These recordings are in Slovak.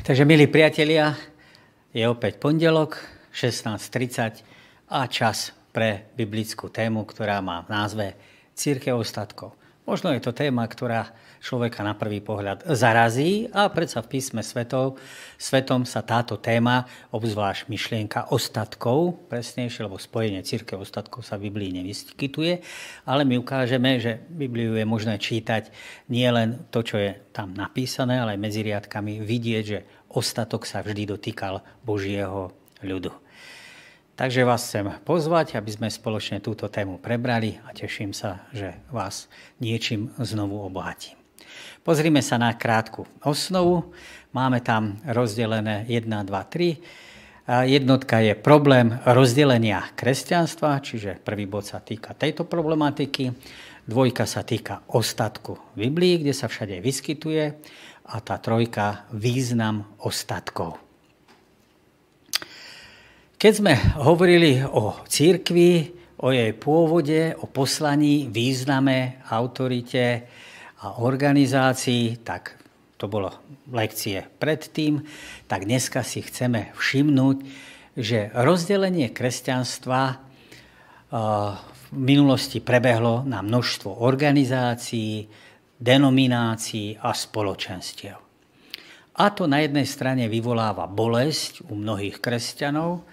Takže, milí priatelia, je opäť pondelok, 16.30 a čas pre biblickú tému, ktorá má v názve Církev ostatkov. Možno je to téma, ktorá človeka na prvý pohľad zarazí a predsa v písme svetov, svetom sa táto téma, obzvlášť myšlienka ostatkov, presnejšie, lebo spojenie církev ostatkov sa v Biblii nevyskytuje, ale my ukážeme, že Bibliu je možné čítať nie len to, čo je tam napísané, ale aj medzi riadkami vidieť, že ostatok sa vždy dotýkal Božieho ľudu. Takže vás chcem pozvať, aby sme spoločne túto tému prebrali a teším sa, že vás niečím znovu obohatím. Pozrime sa na krátku osnovu. Máme tam rozdelené 1, 2, 3. Jednotka je problém rozdelenia kresťanstva, čiže prvý bod sa týka tejto problematiky. Dvojka sa týka ostatku Biblii, kde sa všade vyskytuje. A tá trojka význam ostatkov. Keď sme hovorili o církvi, o jej pôvode, o poslaní, význame, autorite, a organizácií, tak to bolo lekcie predtým, tak dneska si chceme všimnúť, že rozdelenie kresťanstva eh, v minulosti prebehlo na množstvo organizácií, denominácií a spoločenstiev. A to na jednej strane vyvoláva bolesť u mnohých kresťanov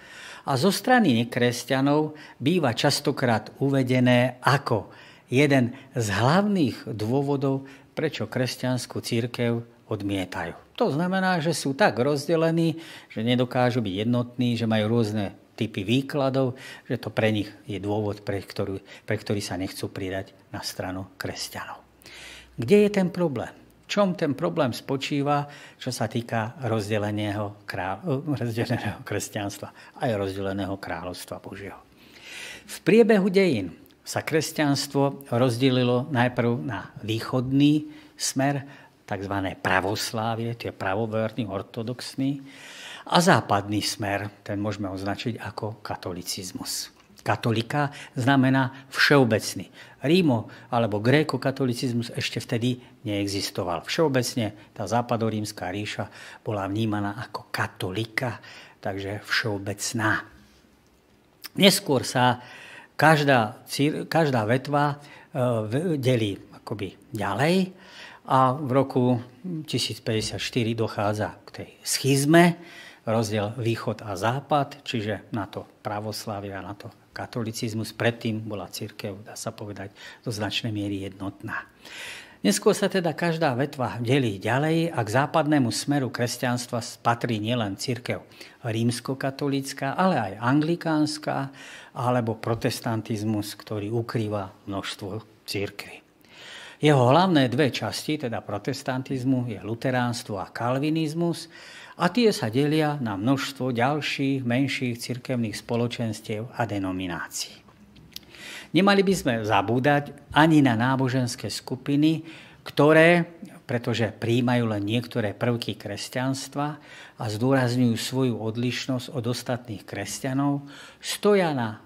a zo strany nekresťanov býva častokrát uvedené ako jeden z hlavných dôvodov, prečo kresťanskú církev odmietajú. To znamená, že sú tak rozdelení, že nedokážu byť jednotní, že majú rôzne typy výkladov, že to pre nich je dôvod, pre ktorý, pre ktorý sa nechcú pridať na stranu kresťanov. Kde je ten problém? Čom ten problém spočíva, čo sa týka rozdeleného, krá... rozdeleného kresťanstva aj rozdeleného kráľovstva Božieho? V priebehu dejín sa kresťanstvo rozdelilo najprv na východný smer, tzv. pravoslávie, tie pravoverný, ortodoxný, a západný smer, ten môžeme označiť ako katolicizmus. Katolika znamená všeobecný. Rímo alebo gréko-katolicizmus ešte vtedy neexistoval. Všeobecne tá západorímska ríša bola vnímaná ako katolika, takže všeobecná. Neskôr sa každá, každá vetva e, delí akoby ďalej a v roku 1054 dochádza k tej schizme, rozdiel východ a západ, čiže na to pravoslavia, na to katolicizmus. Predtým bola církev, dá sa povedať, do značnej miery jednotná. Neskôr sa teda každá vetva delí ďalej a k západnému smeru kresťanstva patrí nielen církev rímskokatolícka, ale aj anglikánska alebo protestantizmus, ktorý ukrýva množstvo církvy. Jeho hlavné dve časti, teda protestantizmu, je luteránstvo a kalvinizmus a tie sa delia na množstvo ďalších menších cirkevných spoločenstiev a denominácií. Nemali by sme zabúdať ani na náboženské skupiny, ktoré, pretože príjmajú len niektoré prvky kresťanstva a zdôrazňujú svoju odlišnosť od ostatných kresťanov, stoja na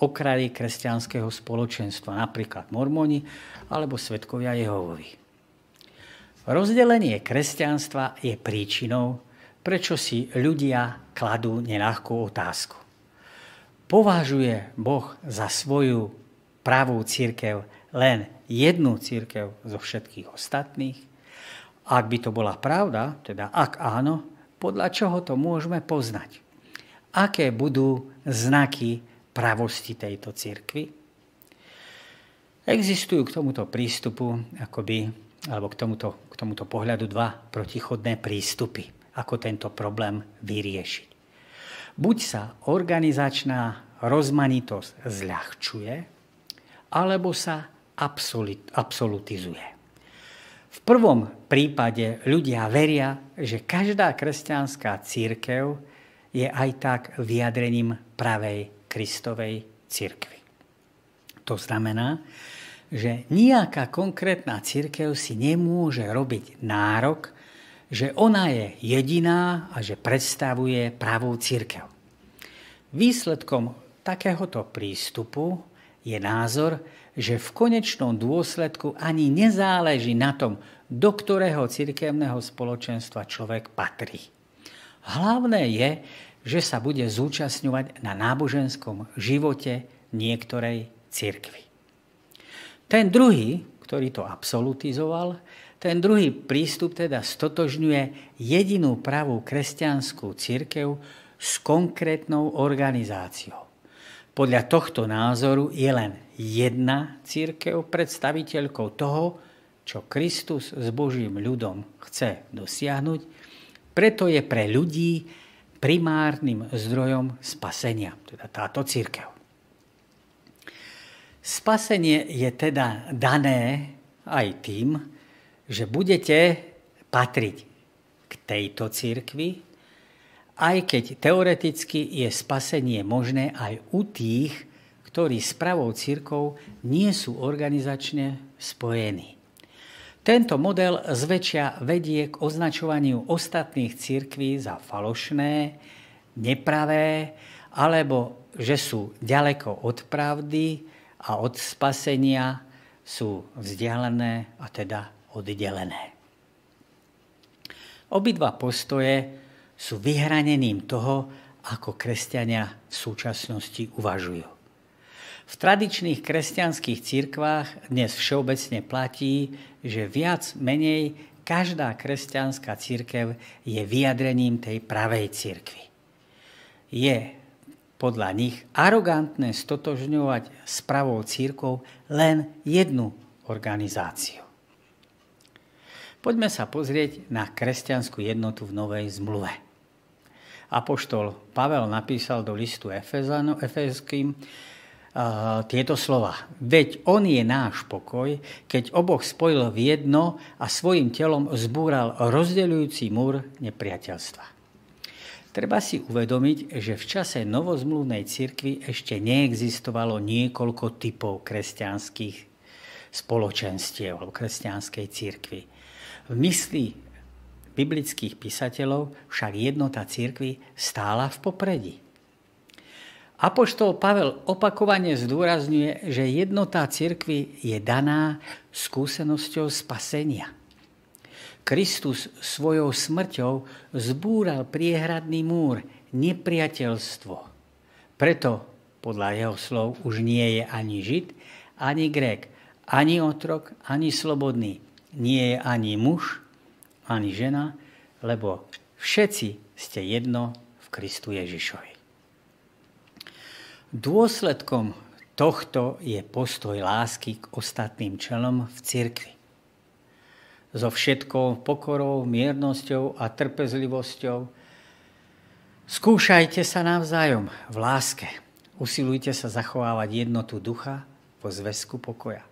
okraji kresťanského spoločenstva, napríklad mormoni alebo svetkovia Jehovovi. Rozdelenie kresťanstva je príčinou, prečo si ľudia kladú neľahkú otázku. Považuje Boh za svoju pravú církev len jednu církev zo všetkých ostatných? Ak by to bola pravda, teda ak áno, podľa čoho to môžeme poznať? Aké budú znaky pravosti tejto církvy? Existujú k tomuto prístupu, akoby, alebo k tomuto, k tomuto pohľadu dva protichodné prístupy, ako tento problém vyriešiť. Buď sa organizačná rozmanitosť zľahčuje, alebo sa absolutizuje. V prvom prípade ľudia veria, že každá kresťanská církev je aj tak vyjadrením pravej Kristovej církvy. To znamená, že nejaká konkrétna církev si nemôže robiť nárok, že ona je jediná a že predstavuje pravú církev. Výsledkom takéhoto prístupu je názor, že v konečnom dôsledku ani nezáleží na tom, do ktorého cirkevného spoločenstva človek patrí. Hlavné je, že sa bude zúčastňovať na náboženskom živote niektorej cirkvi. Ten druhý, ktorý to absolutizoval, ten druhý prístup teda stotožňuje jedinú pravú kresťanskú církev s konkrétnou organizáciou. Podľa tohto názoru je len jedna církev predstaviteľkou toho, čo Kristus s Božím ľudom chce dosiahnuť, preto je pre ľudí primárnym zdrojom spasenia, teda táto církev. Spasenie je teda dané aj tým, že budete patriť k tejto církvi, aj keď teoreticky je spasenie možné aj u tých, ktorí s pravou církou nie sú organizačne spojení. Tento model zväčšia vedie k označovaniu ostatných církví za falošné, nepravé, alebo že sú ďaleko od pravdy a od spasenia sú vzdialené a teda oddelené. Obidva postoje sú vyhranením toho, ako kresťania v súčasnosti uvažujú. V tradičných kresťanských církvách dnes všeobecne platí, že viac menej každá kresťanská církev je vyjadrením tej pravej církvy. Je podľa nich arogantné stotožňovať s pravou církou len jednu organizáciu. Poďme sa pozrieť na kresťanskú jednotu v Novej zmluve. Apoštol Pavel napísal do listu Efeským, tieto slova. Veď on je náš pokoj, keď oboch spojil v jedno a svojim telom zbúral rozdeľujúci múr nepriateľstva. Treba si uvedomiť, že v čase novozmluvnej cirkvi ešte neexistovalo niekoľko typov kresťanských spoločenstiev alebo kresťanskej cirkvi. V mysli biblických písateľov však jednota cirkvi stála v popredí. Apoštol Pavel opakovane zdôrazňuje, že jednota cirkvi je daná skúsenosťou spasenia. Kristus svojou smrťou zbúral priehradný múr, nepriateľstvo. Preto, podľa jeho slov, už nie je ani Žid, ani Grék, ani otrok, ani slobodný. Nie je ani muž, ani žena, lebo všetci ste jedno v Kristu Ježišovi. Dôsledkom tohto je postoj lásky k ostatným členom v cirkvi. So všetkou pokorou, miernosťou a trpezlivosťou skúšajte sa navzájom v láske. Usilujte sa zachovávať jednotu ducha po zväzku pokoja.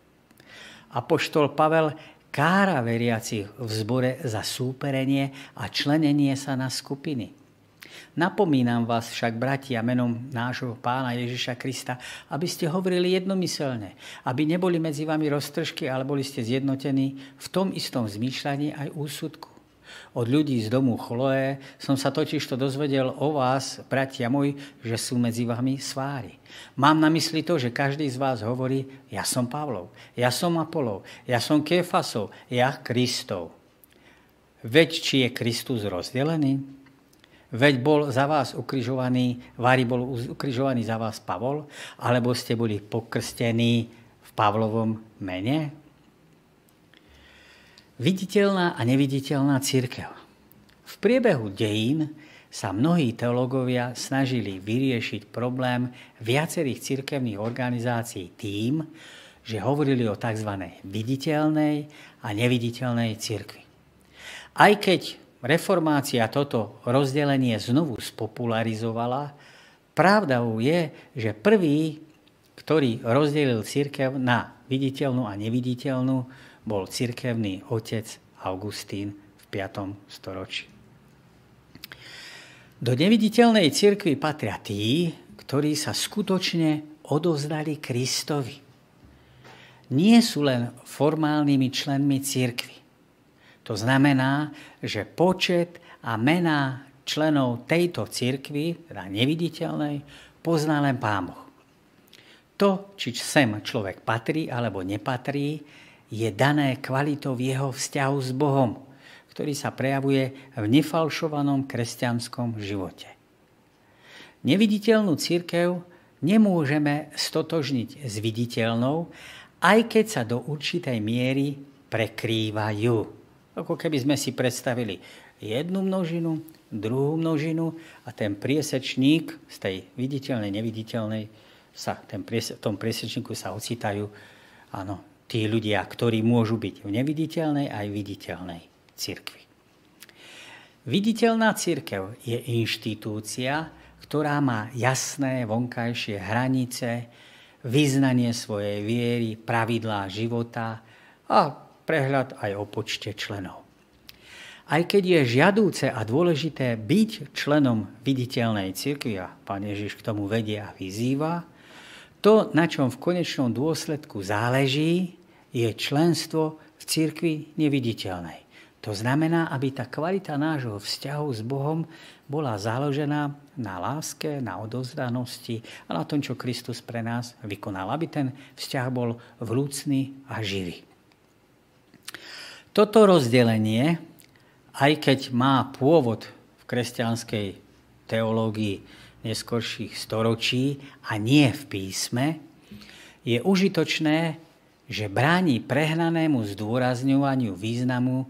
Apoštol Pavel kára veriacich v zbore za súperenie a členenie sa na skupiny. Napomínam vás však, bratia, menom nášho pána Ježiša Krista, aby ste hovorili jednomyselne, aby neboli medzi vami roztržky, ale boli ste zjednotení v tom istom zmýšľaní aj úsudku. Od ľudí z domu Chloé som sa totiž to dozvedel o vás, bratia moji, že sú medzi vami svári. Mám na mysli to, že každý z vás hovorí, ja som Pavlov, ja som Apolov, ja som Kefasov, ja Kristov. Veď či je Kristus rozdelený? Veď bol za vás ukrižovaný, Vári bol ukrižovaný za vás Pavol, alebo ste boli pokrstení v Pavlovom mene? Viditeľná a neviditeľná církev. V priebehu dejín sa mnohí teológovia snažili vyriešiť problém viacerých cirkevných organizácií tým, že hovorili o tzv. viditeľnej a neviditeľnej cirkvi. Aj keď reformácia toto rozdelenie znovu spopularizovala, pravdou je, že prvý, ktorý rozdelil církev na viditeľnú a neviditeľnú, bol církevný otec Augustín v 5. storočí. Do neviditeľnej cirkvi patria tí, ktorí sa skutočne odovzdali Kristovi. Nie sú len formálnymi členmi cirkvi. To znamená, že počet a mená členov tejto cirkvi, teda neviditeľnej, pozná len Pán Boh. To, či sem človek patrí alebo nepatrí, je dané kvalitou jeho vzťahu s Bohom, ktorý sa prejavuje v nefalšovanom kresťanskom živote. Neviditeľnú církev nemôžeme stotožniť s viditeľnou, aj keď sa do určitej miery prekrývajú. Ako keby sme si predstavili jednu množinu, druhú množinu a ten priesečník z tej viditeľnej, neviditeľnej, sa, ten v tom priesečníku sa ocitajú áno, tí ľudia, ktorí môžu byť v neviditeľnej aj viditeľnej cirkvi. Viditeľná církev je inštitúcia, ktorá má jasné vonkajšie hranice, vyznanie svojej viery, pravidlá života a prehľad aj o počte členov. Aj keď je žiadúce a dôležité byť členom viditeľnej cirkvi, a pán Ježiš k tomu vedie a vyzýva, to, na čom v konečnom dôsledku záleží, je členstvo v cirkvi neviditeľnej. To znamená, aby tá kvalita nášho vzťahu s Bohom bola založená na láske, na odozdanosti a na tom, čo Kristus pre nás vykonal. Aby ten vzťah bol vrúcný a živý. Toto rozdelenie aj keď má pôvod v kresťanskej teológii neskorších storočí a nie v písme, je užitočné, že bráni prehnanému zdôrazňovaniu významu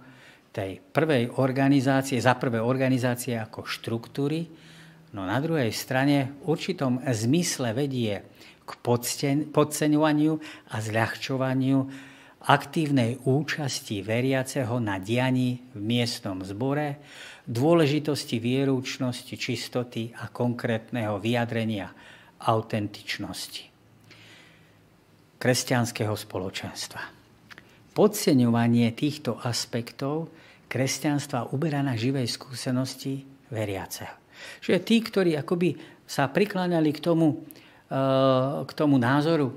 tej prvej organizácie, za prvé organizácie ako štruktúry, no na druhej strane v určitom zmysle vedie k podceňovaniu a zľahčovaniu aktívnej účasti veriaceho na dianí v miestnom zbore, dôležitosti vierúčnosti, čistoty a konkrétneho vyjadrenia autentičnosti kresťanského spoločenstva. Podceňovanie týchto aspektov kresťanstva uberá na živej skúsenosti veriaceho. Čiže tí, ktorí akoby sa prikláňali k tomu, eh, k tomu názoru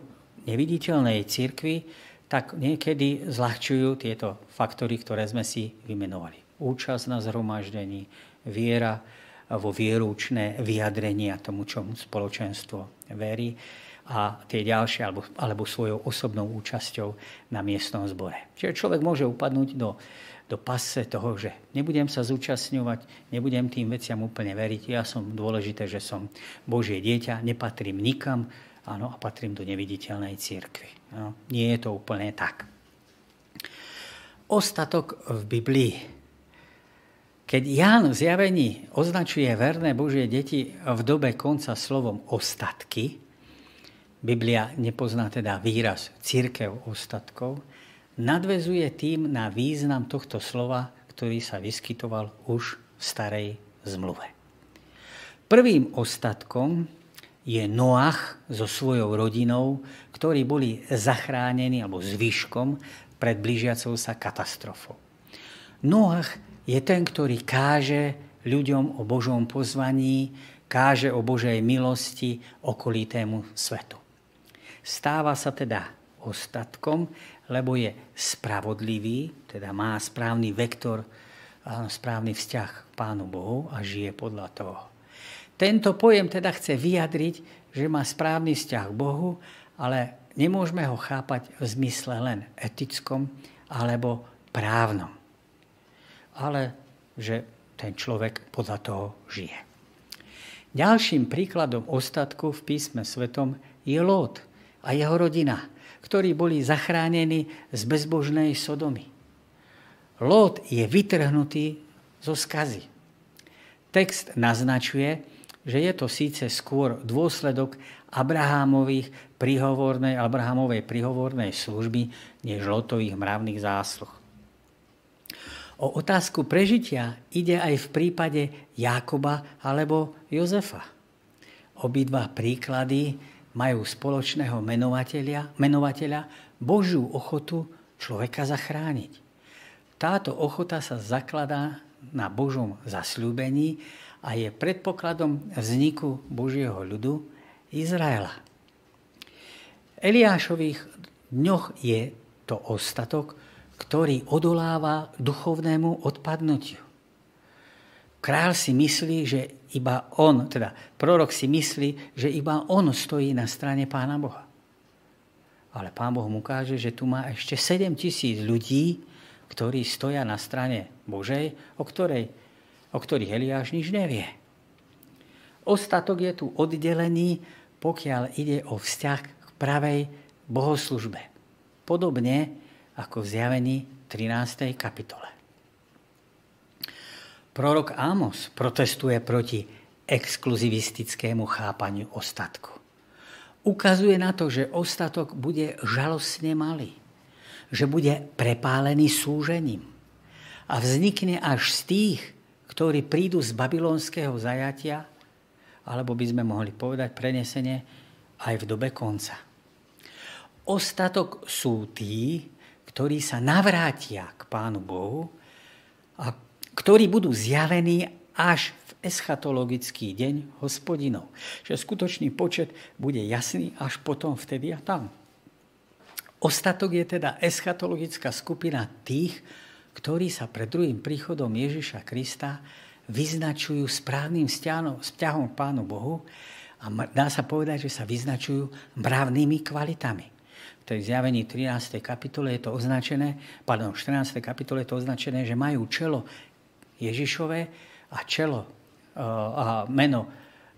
neviditeľnej cirkvi, tak niekedy zľahčujú tieto faktory, ktoré sme si vymenovali. Účasť na zhromaždení, viera vo vierúčné vyjadrenia tomu, čomu spoločenstvo verí a tie ďalšie, alebo, alebo svojou osobnou účasťou na miestnom zbore. Čiže človek môže upadnúť do, do pasce toho, že nebudem sa zúčastňovať, nebudem tým veciam úplne veriť, ja som dôležité, že som Božie dieťa, nepatrím nikam, áno, a patrím do neviditeľnej církvy. No, nie je to úplne tak. Ostatok v Biblii. Keď Ján v zjavení označuje verné Božie deti v dobe konca slovom ostatky, Biblia nepozná teda výraz církev ostatkov, nadvezuje tým na význam tohto slova, ktorý sa vyskytoval už v starej zmluve. Prvým ostatkom je Noach so svojou rodinou, ktorí boli zachránení alebo zvyškom pred blížiacou sa katastrofou. Noach je ten, ktorý káže ľuďom o Božom pozvaní, káže o Božej milosti okolitému svetu. Stáva sa teda ostatkom, lebo je spravodlivý, teda má správny vektor, správny vzťah k Pánu Bohu a žije podľa toho. Tento pojem teda chce vyjadriť, že má správny vzťah k Bohu, ale nemôžeme ho chápať v zmysle len etickom alebo právnom. Ale že ten človek podľa toho žije. Ďalším príkladom ostatku v písme svetom je Lót a jeho rodina, ktorí boli zachránení z bezbožnej Sodomy. Lót je vytrhnutý zo skazy. Text naznačuje, že je to síce skôr dôsledok Abrahámových prihovornej, Abrahámovej prihovornej služby, než Lotových mravných zásluh. O otázku prežitia ide aj v prípade Jákoba alebo Jozefa. Obidva príklady majú spoločného menovateľa, menovateľa Božiu ochotu človeka zachrániť. Táto ochota sa zakladá na Božom zasľúbení a je predpokladom vzniku Božieho ľudu Izraela. Eliášových dňoch je to ostatok, ktorý odoláva duchovnému odpadnutiu. Král si myslí, že iba on, teda prorok si myslí, že iba on stojí na strane Pána Boha. Ale Pán Boh mu káže, že tu má ešte 7 tisíc ľudí, ktorí stoja na strane Božej, o, ktorej, o ktorých Eliáš nič nevie. Ostatok je tu oddelený, pokiaľ ide o vzťah k pravej bohoslužbe. Podobne ako v zjavení 13. kapitole. Prorok Amos protestuje proti exkluzivistickému chápaniu ostatku. Ukazuje na to, že ostatok bude žalostne malý že bude prepálený súžením. A vznikne až z tých, ktorí prídu z babylonského zajatia, alebo by sme mohli povedať prenesenie aj v dobe konca. Ostatok sú tí, ktorí sa navrátia k Pánu Bohu a ktorí budú zjavení až v eschatologický deň hospodinov. Že skutočný počet bude jasný až potom vtedy a tam. Ostatok je teda eschatologická skupina tých, ktorí sa pred druhým príchodom Ježiša Krista vyznačujú správnym vzťahom, k Pánu Bohu a dá sa povedať, že sa vyznačujú mravnými kvalitami. Tej zjavení 13. kapitole je to označené, pardon, v 14. kapitole je to označené, že majú čelo Ježišové a čelo a meno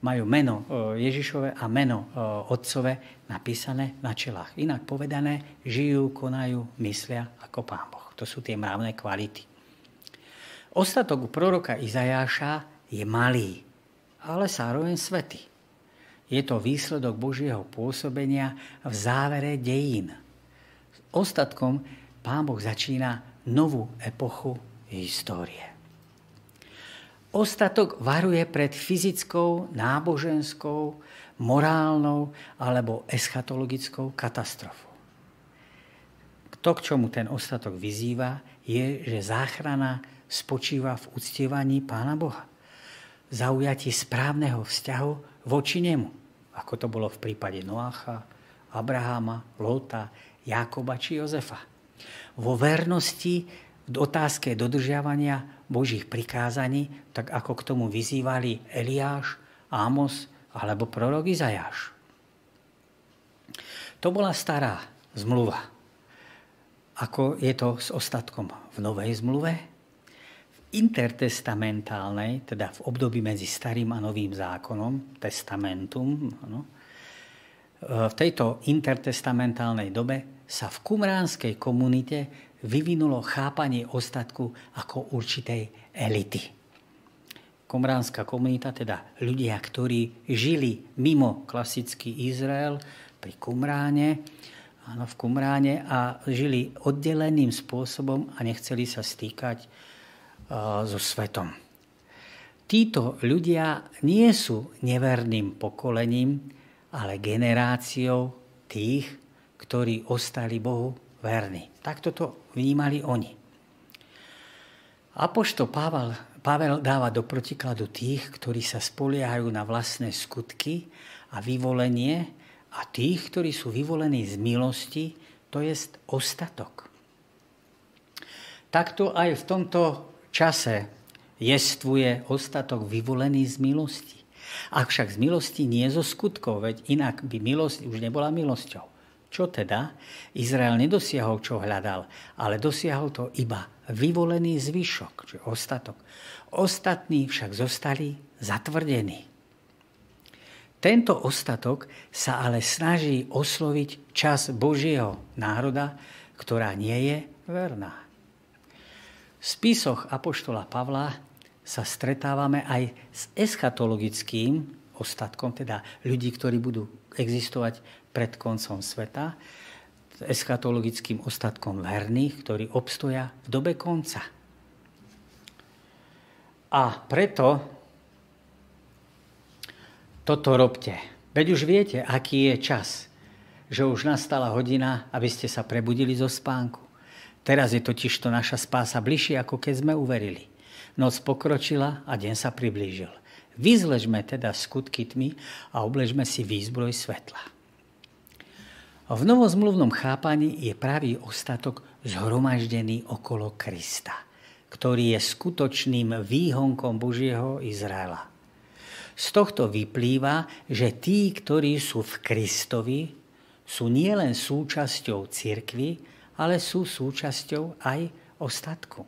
majú meno e, Ježišove a meno e, Otcove napísané na čelách. Inak povedané, žijú, konajú, myslia ako Pán Boh. To sú tie mravné kvality. Ostatok u proroka Izajáša je malý, ale zároveň svetý. Je to výsledok Božieho pôsobenia v závere dejín. S ostatkom Pán Boh začína novú epochu histórie. Ostatok varuje pred fyzickou, náboženskou, morálnou alebo eschatologickou katastrofou. To, k čomu ten ostatok vyzýva, je, že záchrana spočíva v uctievaní Pána Boha. Zaujatí správneho vzťahu voči nemu, ako to bolo v prípade Noácha, Abraháma, Lóta, Jakoba či Jozefa. Vo vernosti v otázke dodržiavania Božích prikázaní, tak ako k tomu vyzývali Eliáš, Ámos alebo prorok Izajáš. To bola stará zmluva. Ako je to s ostatkom v Novej zmluve? V intertestamentálnej, teda v období medzi starým a novým zákonom, testamentum, no, v tejto intertestamentálnej dobe sa v kumránskej komunite vyvinulo chápanie ostatku ako určitej elity. Komránska komunita, teda ľudia, ktorí žili mimo klasický Izrael pri Kumráne, áno, v Kumráne a žili oddeleným spôsobom a nechceli sa stýkať uh, so svetom. Títo ľudia nie sú neverným pokolením, ale generáciou tých, ktorí ostali Bohu verní. Takto to vnímali oni. Apoštol Pavel, Pavel dáva do protikladu tých, ktorí sa spoliehajú na vlastné skutky a vyvolenie a tých, ktorí sú vyvolení z milosti, to je ostatok. Takto aj v tomto čase jestvuje ostatok vyvolený z milosti. Avšak z milosti nie zo skutkov, veď inak by milosť už nebola milosťou. Čo teda? Izrael nedosiahol, čo hľadal, ale dosiahol to iba vyvolený zvyšok, čiže ostatok. Ostatní však zostali zatvrdení. Tento ostatok sa ale snaží osloviť čas Božieho národa, ktorá nie je verná. V spisoch Apoštola Pavla sa stretávame aj s eschatologickým ostatkom, teda ľudí, ktorí budú existovať pred koncom sveta, eschatologickým ostatkom verných, ktorí obstoja v dobe konca. A preto toto robte. Veď už viete, aký je čas, že už nastala hodina, aby ste sa prebudili zo spánku. Teraz je totiž to naša spása bližšie, ako keď sme uverili. Noc pokročila a deň sa priblížil. Vyzležme teda skutky tmy a obležme si výzbroj svetla. V novozmluvnom chápaní je pravý ostatok zhromaždený okolo Krista, ktorý je skutočným výhonkom Božieho Izraela. Z tohto vyplýva, že tí, ktorí sú v Kristovi, sú nielen súčasťou cirkvy, ale sú súčasťou aj o statku.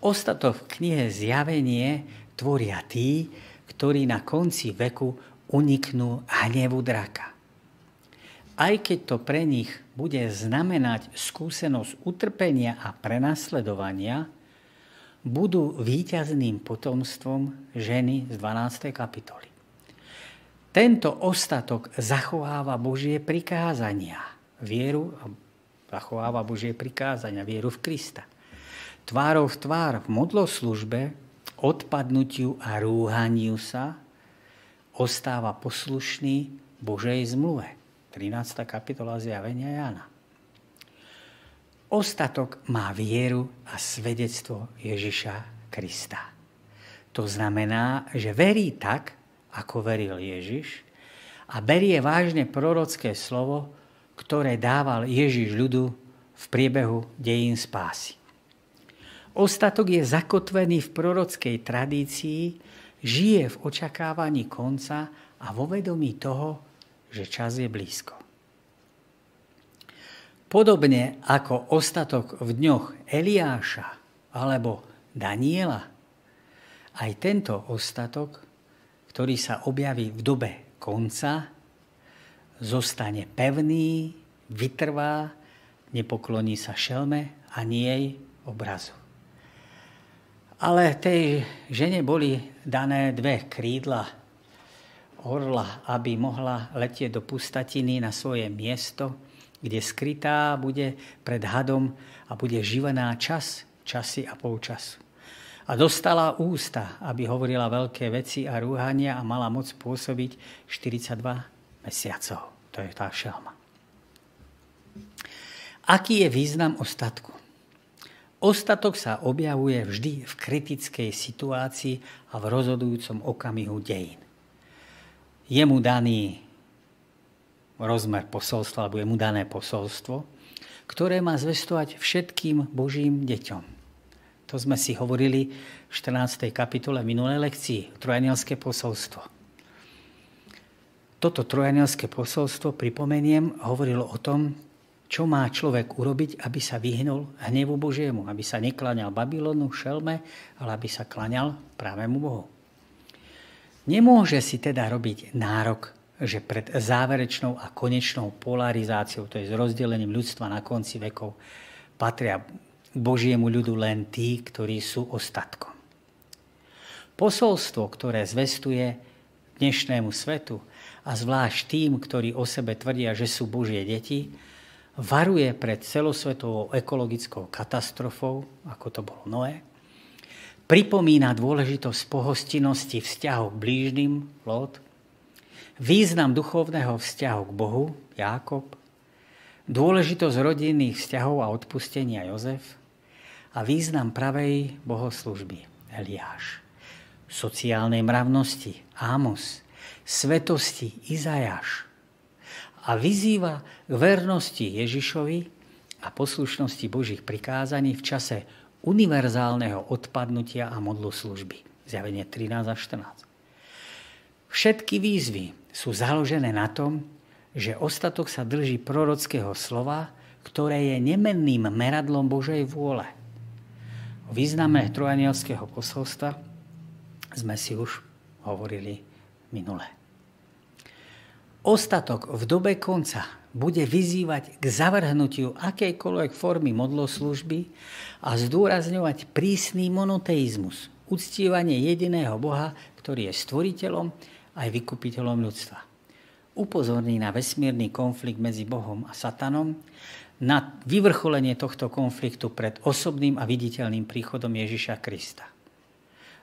Ostatok v knihe Zjavenie tvoria tí, ktorí na konci veku uniknú hnevu draka. Aj keď to pre nich bude znamenať skúsenosť utrpenia a prenasledovania, budú víťazným potomstvom ženy z 12. kapitoly. Tento ostatok zachováva Božie prikázania, vieru zachováva Božie prikázania, vieru v Krista. Tvárov v tvár v modloslužbe, odpadnutiu a rúhaniu sa ostáva poslušný Božej zmluve. 13. kapitola zjavenia Jana. Ostatok má vieru a svedectvo Ježiša Krista. To znamená, že verí tak, ako veril Ježiš a berie vážne prorocké slovo, ktoré dával Ježiš ľudu v priebehu dejín spásy. Ostatok je zakotvený v prorockej tradícii, žije v očakávaní konca a vo vedomí toho, že čas je blízko. Podobne ako ostatok v dňoch Eliáša alebo Daniela, aj tento ostatok, ktorý sa objaví v dobe konca, zostane pevný, vytrvá, nepokloní sa šelme ani jej obrazu. Ale tej žene boli dané dve krídla orla, aby mohla letieť do pustatiny na svoje miesto, kde skrytá bude pred hadom a bude živená čas, časy a pol času. A dostala ústa, aby hovorila veľké veci a rúhania a mala moc pôsobiť 42 mesiacov. To je tá šelma. Aký je význam ostatku? Ostatok sa objavuje vždy v kritickej situácii a v rozhodujúcom okamihu dejín. Je mu daný rozmer posolstva, alebo je mu dané posolstvo, ktoré má zvestovať všetkým Božím deťom. To sme si hovorili v 14. kapitole minulej lekcii, trojanielské posolstvo. Toto trojanielské posolstvo, pripomeniem, hovorilo o tom, čo má človek urobiť, aby sa vyhnul hnevu Božiemu, aby sa neklaňal Babylonu, šelme, ale aby sa klaňal pravému Bohu. Nemôže si teda robiť nárok že pred záverečnou a konečnou polarizáciou, to je s rozdelením ľudstva na konci vekov, patria Božiemu ľudu len tí, ktorí sú ostatkom. Posolstvo, ktoré zvestuje dnešnému svetu a zvlášť tým, ktorí o sebe tvrdia, že sú Božie deti, varuje pred celosvetovou ekologickou katastrofou, ako to bolo Noé, pripomína dôležitosť pohostinnosti vzťahov k blížnym, Lot, význam duchovného vzťahu k Bohu, Jákob, dôležitosť rodinných vzťahov a odpustenia Jozef. A význam pravej bohoslužby Eliáš, sociálnej mravnosti Ámos, svetosti Izajáš. A vyzýva k vernosti Ježišovi a poslušnosti Božích prikázaní v čase univerzálneho odpadnutia a modlu služby. Zjavenie 13 a 14. Všetky výzvy sú založené na tom, že ostatok sa drží prorockého slova, ktoré je nemenným meradlom Božej vôle. O význame trojanielského posolstva sme si už hovorili minule. Ostatok v dobe konca bude vyzývať k zavrhnutiu akejkoľvek formy modloslužby a zdôrazňovať prísny monoteizmus, uctievanie jediného Boha, ktorý je stvoriteľom aj vykupiteľom ľudstva. Upozorní na vesmírny konflikt medzi Bohom a Satanom, na vyvrcholenie tohto konfliktu pred osobným a viditeľným príchodom Ježiša Krista.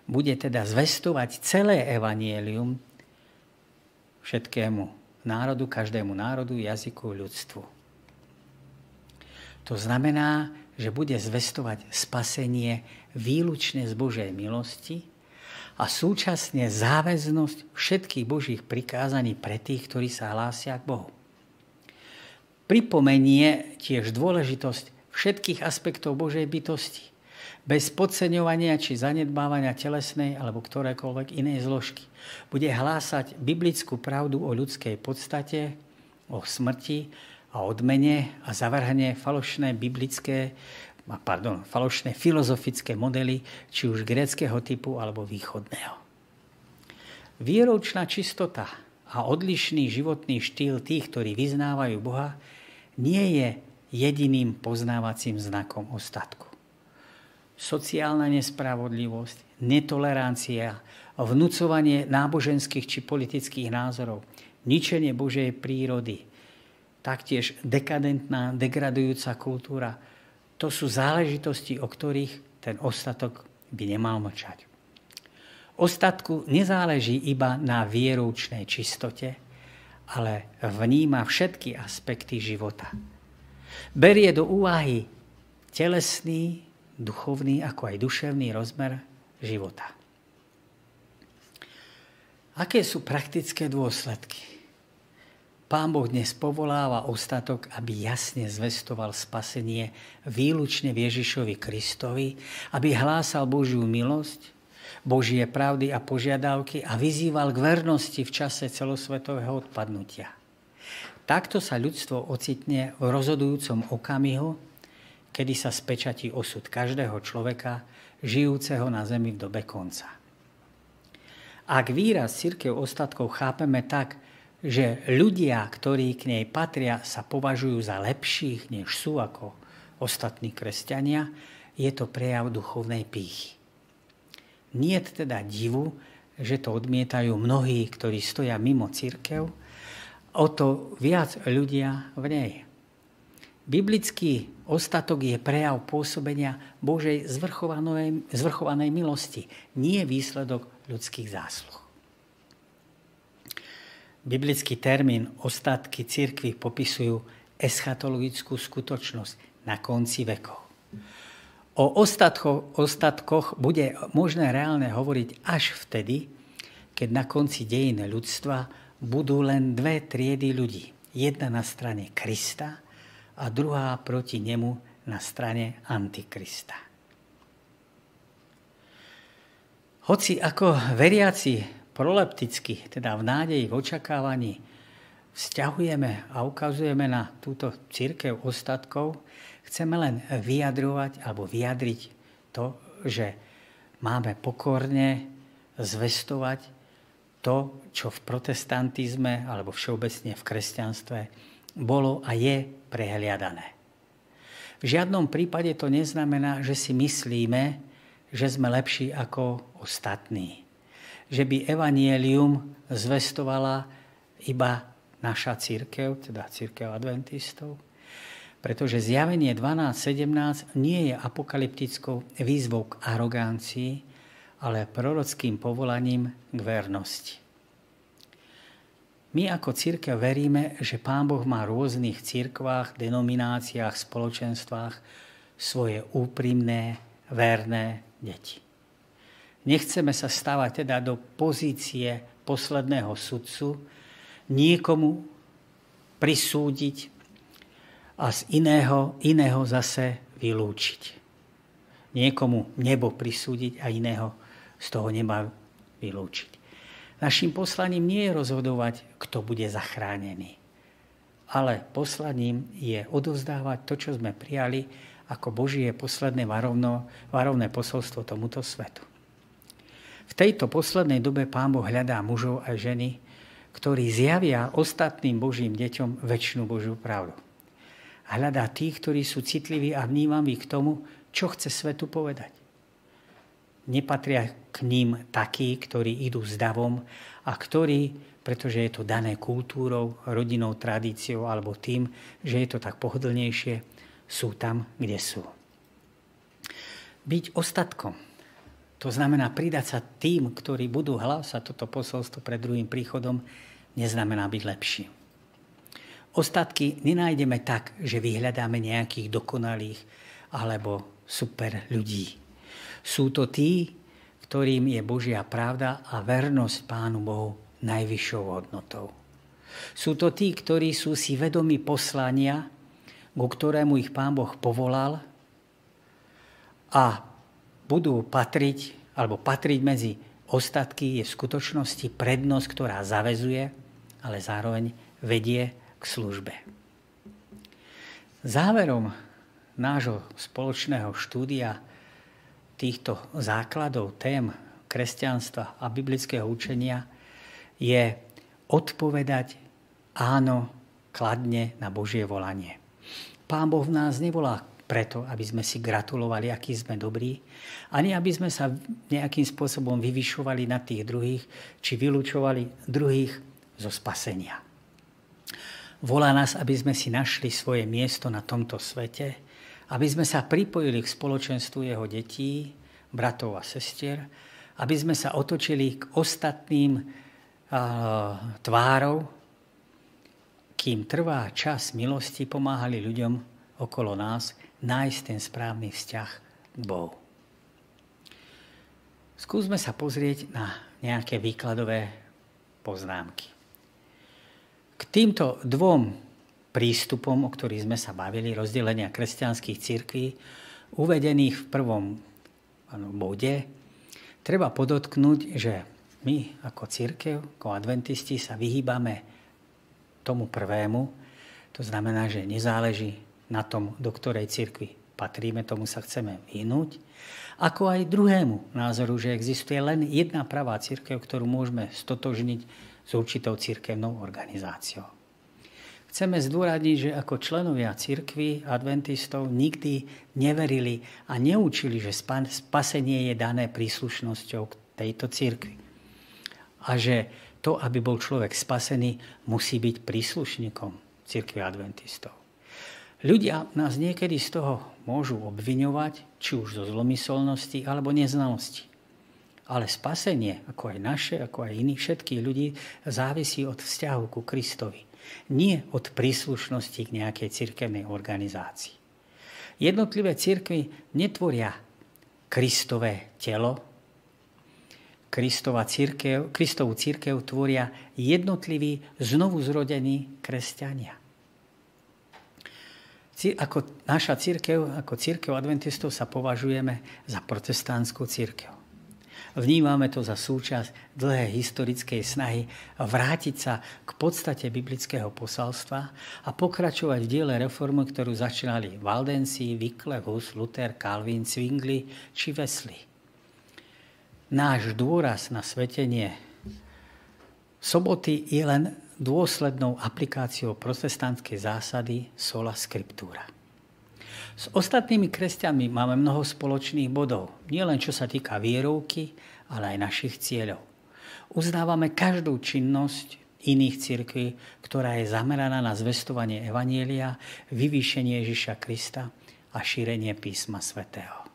Bude teda zvestovať celé evanielium všetkému národu, každému národu, jazyku, ľudstvu. To znamená, že bude zvestovať spasenie výlučne z Božej milosti, a súčasne záväznosť všetkých Božích prikázaní pre tých, ktorí sa hlásia k Bohu. Pripomenie tiež dôležitosť všetkých aspektov Božej bytosti, bez podceňovania či zanedbávania telesnej alebo ktorékoľvek inej zložky. Bude hlásať biblickú pravdu o ľudskej podstate, o smrti a odmene a zavrhne falošné biblické pardon, falošné filozofické modely, či už gréckého typu alebo východného. Výročná čistota a odlišný životný štýl tých, ktorí vyznávajú Boha, nie je jediným poznávacím znakom ostatku. Sociálna nespravodlivosť, netolerancia, vnúcovanie náboženských či politických názorov, ničenie Božej prírody, taktiež dekadentná, degradujúca kultúra, to sú záležitosti, o ktorých ten ostatok by nemal mlčať. Ostatku nezáleží iba na vieroučnej čistote, ale vníma všetky aspekty života. Berie do úvahy telesný, duchovný, ako aj duševný rozmer života. Aké sú praktické dôsledky? Pán Boh dnes povoláva ostatok, aby jasne zvestoval spasenie výlučne Ježišovi Kristovi, aby hlásal Božiu milosť, Božie pravdy a požiadavky a vyzýval k vernosti v čase celosvetového odpadnutia. Takto sa ľudstvo ocitne v rozhodujúcom okamihu, kedy sa spečatí osud každého človeka, žijúceho na zemi v dobe konca. Ak výraz církev ostatkov chápeme tak, že ľudia, ktorí k nej patria, sa považujú za lepších, než sú ako ostatní kresťania, je to prejav duchovnej pýchy. Nie teda divu, že to odmietajú mnohí, ktorí stoja mimo církev, o to viac ľudia v nej. Biblický ostatok je prejav pôsobenia Božej zvrchovanej, zvrchovanej milosti, nie výsledok ľudských zásluh. Biblický termín ostatky církvy popisujú eschatologickú skutočnosť na konci vekov. O ostatkoch, ostatkoch bude možné reálne hovoriť až vtedy, keď na konci dejín ľudstva budú len dve triedy ľudí. Jedna na strane Krista a druhá proti nemu na strane Antikrista. Hoci ako veriaci prolepticky, teda v nádeji, v očakávaní, vzťahujeme a ukazujeme na túto církev ostatkov, chceme len vyjadrovať alebo vyjadriť to, že máme pokorne zvestovať to, čo v protestantizme alebo všeobecne v kresťanstve bolo a je prehliadané. V žiadnom prípade to neznamená, že si myslíme, že sme lepší ako ostatní. Že by evanielium zvestovala iba naša církev, teda církev adventistov. Pretože zjavenie 12.17 nie je apokalyptickou výzvou k arogancii, ale prorockým povolaním k vernosti. My ako církev veríme, že Pán Boh má v rôznych církvách, denomináciách, spoločenstvách svoje úprimné, verné deti. Nechceme sa stávať teda do pozície posledného sudcu, niekomu prisúdiť a z iného, iného zase vylúčiť. Niekomu nebo prisúdiť a iného z toho neba vylúčiť. Našim poslaním nie je rozhodovať, kto bude zachránený. Ale poslaním je odovzdávať to, čo sme prijali ako Božie posledné varovno, varovné posolstvo tomuto svetu. V tejto poslednej dobe Pán Boh hľadá mužov a ženy, ktorí zjavia ostatným Božím deťom väčšinu Božiu pravdu. Hľadá tých, ktorí sú citliví a vnímaví k tomu, čo chce svetu povedať nepatria k ním takí, ktorí idú s davom a ktorí, pretože je to dané kultúrou, rodinou, tradíciou alebo tým, že je to tak pohodlnejšie, sú tam, kde sú. Byť ostatkom, to znamená pridať sa tým, ktorí budú hlásať toto posolstvo pred druhým príchodom, neznamená byť lepší. Ostatky nenájdeme tak, že vyhľadáme nejakých dokonalých alebo super ľudí sú to tí, ktorým je Božia pravda a vernosť Pánu Bohu najvyššou hodnotou. Sú to tí, ktorí sú si vedomi poslania, ku ktorému ich Pán Boh povolal a budú patriť, alebo patriť medzi ostatky je v skutočnosti prednosť, ktorá zavezuje, ale zároveň vedie k službe. Záverom nášho spoločného štúdia týchto základov tém kresťanstva a biblického učenia je odpovedať áno kladne na Božie volanie. Pán Boh v nás nevolá preto, aby sme si gratulovali, aký sme dobrí, ani aby sme sa nejakým spôsobom vyvyšovali na tých druhých, či vylúčovali druhých zo spasenia. Volá nás, aby sme si našli svoje miesto na tomto svete, aby sme sa pripojili k spoločenstvu jeho detí, bratov a sestier, aby sme sa otočili k ostatným tvárov, kým trvá čas milosti, pomáhali ľuďom okolo nás nájsť ten správny vzťah k Bohu. Skúsme sa pozrieť na nejaké výkladové poznámky. K týmto dvom prístupom, o ktorých sme sa bavili, rozdelenia kresťanských církví, uvedených v prvom bode, treba podotknúť, že my ako církev, ako adventisti sa vyhýbame tomu prvému, to znamená, že nezáleží na tom, do ktorej cirkvi patríme, tomu sa chceme vyhnúť. Ako aj druhému názoru, že existuje len jedna pravá církev, ktorú môžeme stotožniť s určitou církevnou organizáciou. Chceme zdôradiť, že ako členovia církvy adventistov nikdy neverili a neučili, že spasenie je dané príslušnosťou k tejto církvi. A že to, aby bol človek spasený, musí byť príslušníkom církvy adventistov. Ľudia nás niekedy z toho môžu obviňovať, či už zo zlomyselnosti alebo neznalosti. Ale spasenie, ako aj naše, ako aj iných všetkých ľudí, závisí od vzťahu ku Kristovi. Nie od príslušnosti k nejakej cirkevnej organizácii. Jednotlivé cirkvy netvoria Kristové telo, Kristova církev, Kristovú církev tvoria jednotliví znovu zrodení kresťania ako naša církev, ako církev adventistov sa považujeme za protestantskú církev. Vnímame to za súčasť dlhé historickej snahy vrátiť sa k podstate biblického posalstva a pokračovať v diele reformy, ktorú začínali Valdensi, Wycliffe, Hus, Luther, Calvin, Zwingli či Wesley. Náš dôraz na svetenie soboty je len dôslednou aplikáciou protestantskej zásady sola scriptura. S ostatnými kresťanmi máme mnoho spoločných bodov, nielen čo sa týka vierovky, ale aj našich cieľov. Uznávame každú činnosť iných cirkví, ktorá je zameraná na zvestovanie Evanielia, vyvýšenie Ježiša Krista a šírenie písma svätého.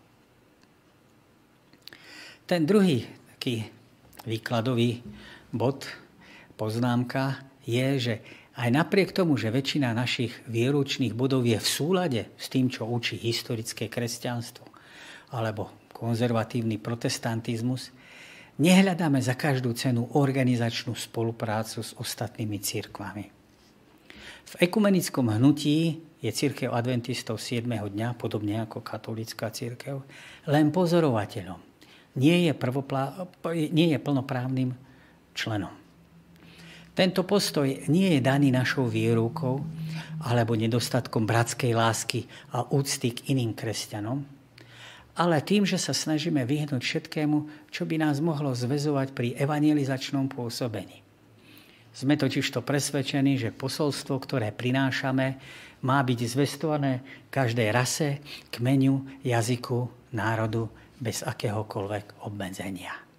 Ten druhý taký výkladový bod, poznámka, je, že aj napriek tomu, že väčšina našich vieručných bodov je v súlade s tým, čo učí historické kresťanstvo alebo konzervatívny protestantizmus, nehľadáme za každú cenu organizačnú spoluprácu s ostatnými církvami. V ekumenickom hnutí je církev adventistov 7. dňa, podobne ako katolická církev, len pozorovateľom. Nie je, prvoplá, nie je plnoprávnym členom. Tento postoj nie je daný našou vierovkou alebo nedostatkom bratskej lásky a úcty k iným kresťanom, ale tým, že sa snažíme vyhnúť všetkému, čo by nás mohlo zväzovať pri evangelizačnom pôsobení. Sme totiž to presvedčení, že posolstvo, ktoré prinášame, má byť zvestované každej rase, kmeniu, jazyku, národu bez akéhokoľvek obmedzenia.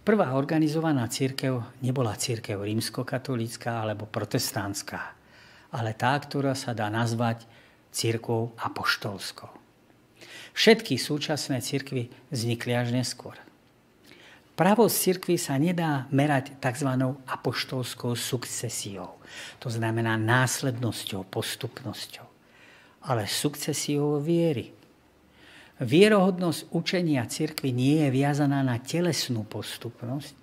Prvá organizovaná církev nebola církev rímskokatolícka alebo protestantská, ale tá, ktorá sa dá nazvať církvou apoštolskou. Všetky súčasné církvy vznikli až neskôr. Pravosť církvy sa nedá merať tzv. apoštolskou sukcesiou, to znamená následnosťou, postupnosťou, ale sukcesiou viery, Vierohodnosť učenia cirkvi nie je viazaná na telesnú postupnosť,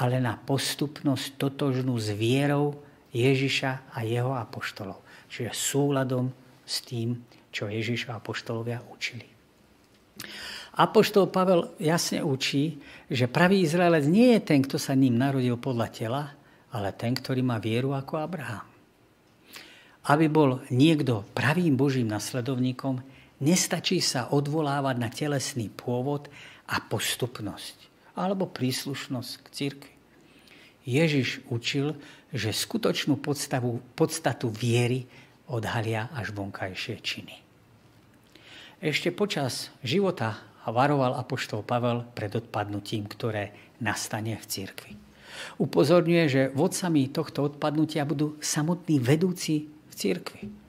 ale na postupnosť totožnú s vierou Ježiša a jeho apoštolov. Čiže súladom s tým, čo Ježiš a apoštolovia učili. Apoštol Pavel jasne učí, že pravý Izraelec nie je ten, kto sa ním narodil podľa tela, ale ten, ktorý má vieru ako Abraham. aby bol niekto pravým Božím nasledovníkom, nestačí sa odvolávať na telesný pôvod a postupnosť alebo príslušnosť k církvi. Ježiš učil, že skutočnú podstavu, podstatu viery odhalia až vonkajšie činy. Ešte počas života varoval apoštol Pavel pred odpadnutím, ktoré nastane v cirkvi. Upozorňuje, že vodcami tohto odpadnutia budú samotní vedúci v cirkvi.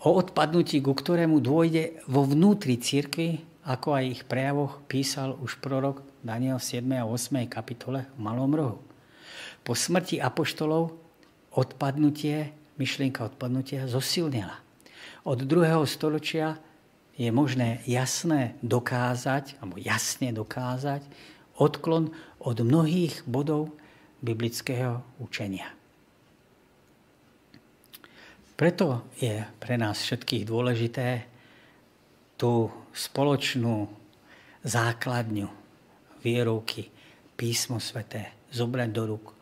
O odpadnutí, ku ktorému dôjde vo vnútri cirkvi, ako aj ich prejavoch písal už prorok Daniel v 7. a 8. kapitole v Malom rohu. Po smrti apoštolov odpadnutie, myšlienka odpadnutia zosilnila. Od druhého storočia je možné jasné dokázať, alebo jasne dokázať, odklon od mnohých bodov biblického učenia. Preto je pre nás všetkých dôležité tú spoločnú základňu vierovky, písmo sveté, zobrať do rúk,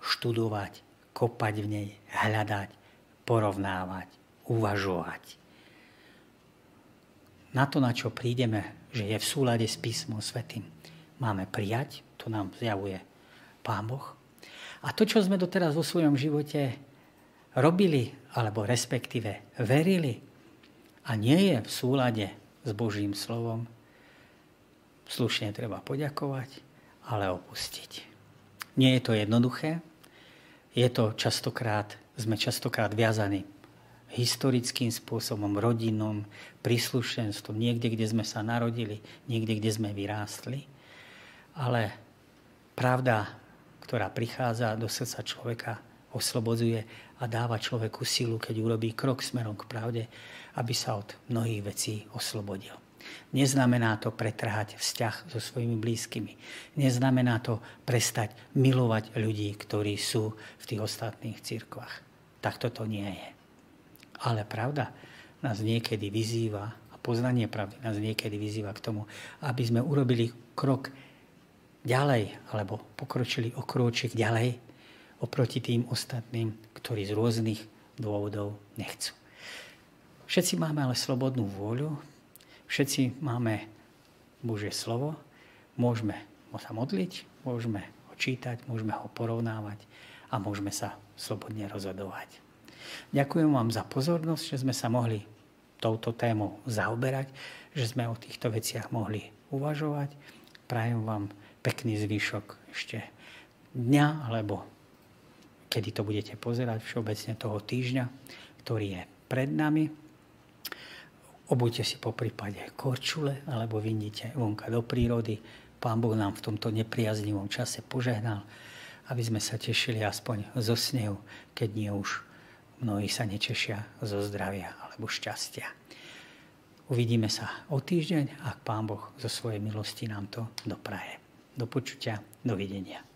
študovať, kopať v nej, hľadať, porovnávať, uvažovať. Na to, na čo prídeme, že je v súlade s písmom svetým, máme prijať, to nám zjavuje Pán Boh. A to, čo sme doteraz vo svojom živote robili, alebo respektíve verili, a nie je v súlade s Božím slovom, slušne treba poďakovať, ale opustiť. Nie je to jednoduché, je to častokrát, sme častokrát viazaní historickým spôsobom, rodinnom, príslušenstvom, niekde, kde sme sa narodili, niekde, kde sme vyrástli. Ale pravda, ktorá prichádza do srdca človeka, oslobodzuje a dáva človeku silu, keď urobí krok smerom k pravde, aby sa od mnohých vecí oslobodil. Neznamená to pretrhať vzťah so svojimi blízkymi. Neznamená to prestať milovať ľudí, ktorí sú v tých ostatných církvách. Tak toto nie je. Ale pravda nás niekedy vyzýva, a poznanie pravdy nás niekedy vyzýva k tomu, aby sme urobili krok ďalej, alebo pokročili o krôčik ďalej oproti tým ostatným, ktorí z rôznych dôvodov nechcú. Všetci máme ale slobodnú vôľu, všetci máme Božie slovo, môžeme ho sa modliť, môžeme ho čítať, môžeme ho porovnávať a môžeme sa slobodne rozhodovať. Ďakujem vám za pozornosť, že sme sa mohli touto témou zaoberať, že sme o týchto veciach mohli uvažovať. Prajem vám pekný zvyšok ešte dňa, alebo kedy to budete pozerať, všeobecne toho týždňa, ktorý je pred nami. Obujte si po prípade korčule alebo vyndite vonka do prírody. Pán Boh nám v tomto nepriaznivom čase požehnal, aby sme sa tešili aspoň zo snehu, keď nie už mnohí sa nečešia zo zdravia alebo šťastia. Uvidíme sa o týždeň, ak Pán Boh zo svojej milosti nám to dopraje. Do počutia, dovidenia.